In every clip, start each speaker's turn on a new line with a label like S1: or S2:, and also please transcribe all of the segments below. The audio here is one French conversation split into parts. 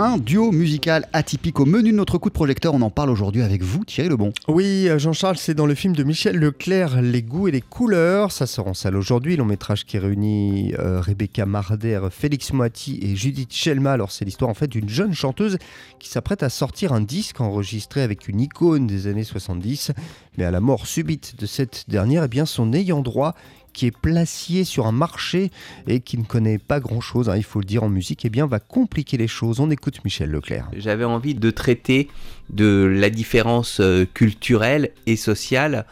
S1: un duo musical atypique au menu de notre coup de projecteur. On en parle aujourd'hui avec vous, Thierry Lebon.
S2: Oui, euh, Jean-Charles, c'est dans le film de Michel Leclerc, Les goûts et les couleurs. Ça sort en salle aujourd'hui, long métrage qui réunit euh, Rebecca Marder, Félix Moati et Judith Schelma. Alors c'est l'histoire en fait d'une jeune chanteuse qui s'apprête à sortir un disque enregistré avec une icône des années 70. Mais à la mort subite de cette dernière, eh bien son ayant droit qui est placé sur un marché et qui ne connaît pas grand-chose, hein, il faut le dire en musique, eh bien, va compliquer les choses. On écoute Michel Leclerc.
S3: J'avais envie de traiter de la différence euh, culturelle et sociale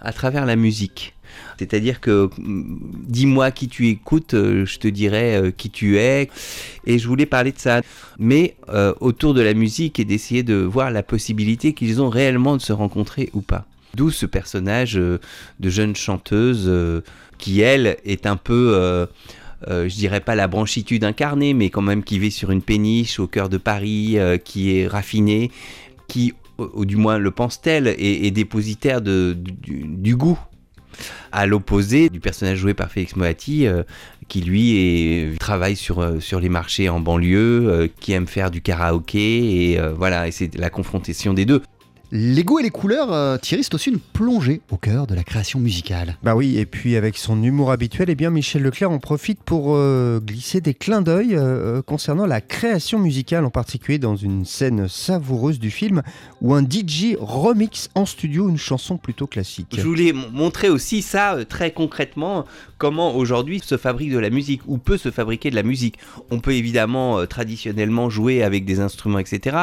S3: à travers la musique. C'est-à-dire que mm, dis-moi qui tu écoutes, euh, je te dirai euh, qui tu es. Et je voulais parler de ça. Mais autour de la musique et d'essayer de voir la possibilité qu'ils ont réellement de se rencontrer ou pas. D'où ce personnage de jeune chanteuse qui elle est un peu, euh, euh, je dirais pas la branchitude incarnée, mais quand même qui vit sur une péniche au cœur de Paris, euh, qui est raffinée, qui, ou, du moins le pense-t-elle, est, dépositaire de, du, goût. À l'opposé du personnage joué par Félix Moati, qui lui est, travaille sur, sur les marchés en banlieue, qui aime faire du karaoké, et voilà, c'est la confrontation des deux.
S1: Les goûts et les couleurs, euh, Thierry, c'est aussi une plongée au cœur de la création musicale.
S2: Bah oui, et puis avec son humour habituel, eh bien Michel Leclerc en profite pour euh, glisser des clins d'œil euh, concernant la création musicale, en particulier dans une scène savoureuse du film où un DJ remix en studio une chanson plutôt classique.
S3: Je voulais montrer aussi ça très concrètement, comment aujourd'hui se fabrique de la musique, ou peut se fabriquer de la musique. On peut évidemment traditionnellement jouer avec des instruments, etc.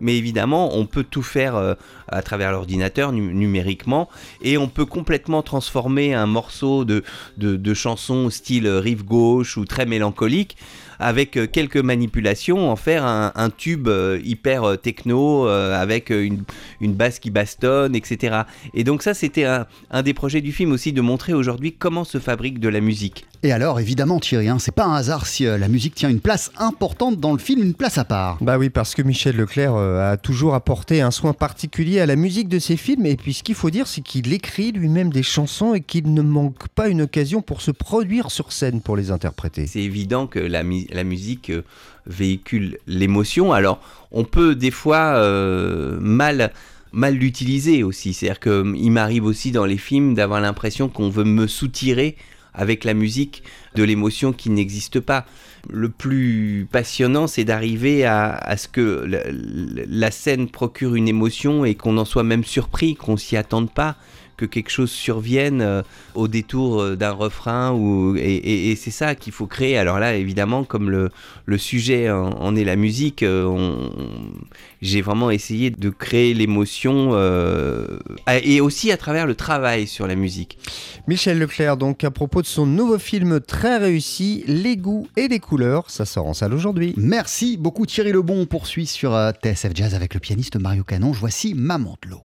S3: Mais évidemment, on peut tout faire à travers l'ordinateur numériquement et on peut complètement transformer un morceau de, de, de chanson style rive gauche ou très mélancolique avec euh, quelques manipulations, en faire un, tube euh, hyper euh, techno avec une, basse qui bastonne, etc. Et donc ça, c'était un, des projets du film aussi de montrer aujourd'hui comment se fabrique de la musique.
S1: Et alors, évidemment, Thierry, hein, c'est pas un hasard si la musique tient une place importante dans le film, une place à part.
S2: Bah oui, parce que Michel Leclerc a toujours apporté un soin particulier à la musique de ses films. Et puis, ce qu'il faut dire, c'est qu'il écrit lui-même des chansons et qu'il ne manque pas une occasion pour se produire sur scène pour les interpréter.
S3: C'est évident que la, la musique euh, véhicule l'émotion. Alors, on peut des fois euh, mal mal l'utiliser aussi. C'est-à-dire qu'il hum, m'arrive aussi dans les films d'avoir l'impression qu'on veut me soutirer avec la musique de l'émotion qui n'existe pas. Le plus passionnant, c'est d'arriver à, ce que la, scène procure une émotion et qu'on en soit même surpris, qu'on s'y attende pas que quelque chose survienne euh, au détour euh, d'un refrain. Ou, et, c'est ça qu'il faut créer. Alors là, évidemment, comme le, le sujet en, est la musique, euh, j'ai vraiment essayé de créer l'émotion et aussi à travers le travail sur la musique.
S2: Michel Leclerc, donc à propos de son nouveau film très réussi, Les goûts et les couleurs, ça sort en salle aujourd'hui.
S1: Merci beaucoup Thierry Lebon. On poursuit sur TSF Jazz avec le pianiste Mario Canon. Voici Maman de l'eau.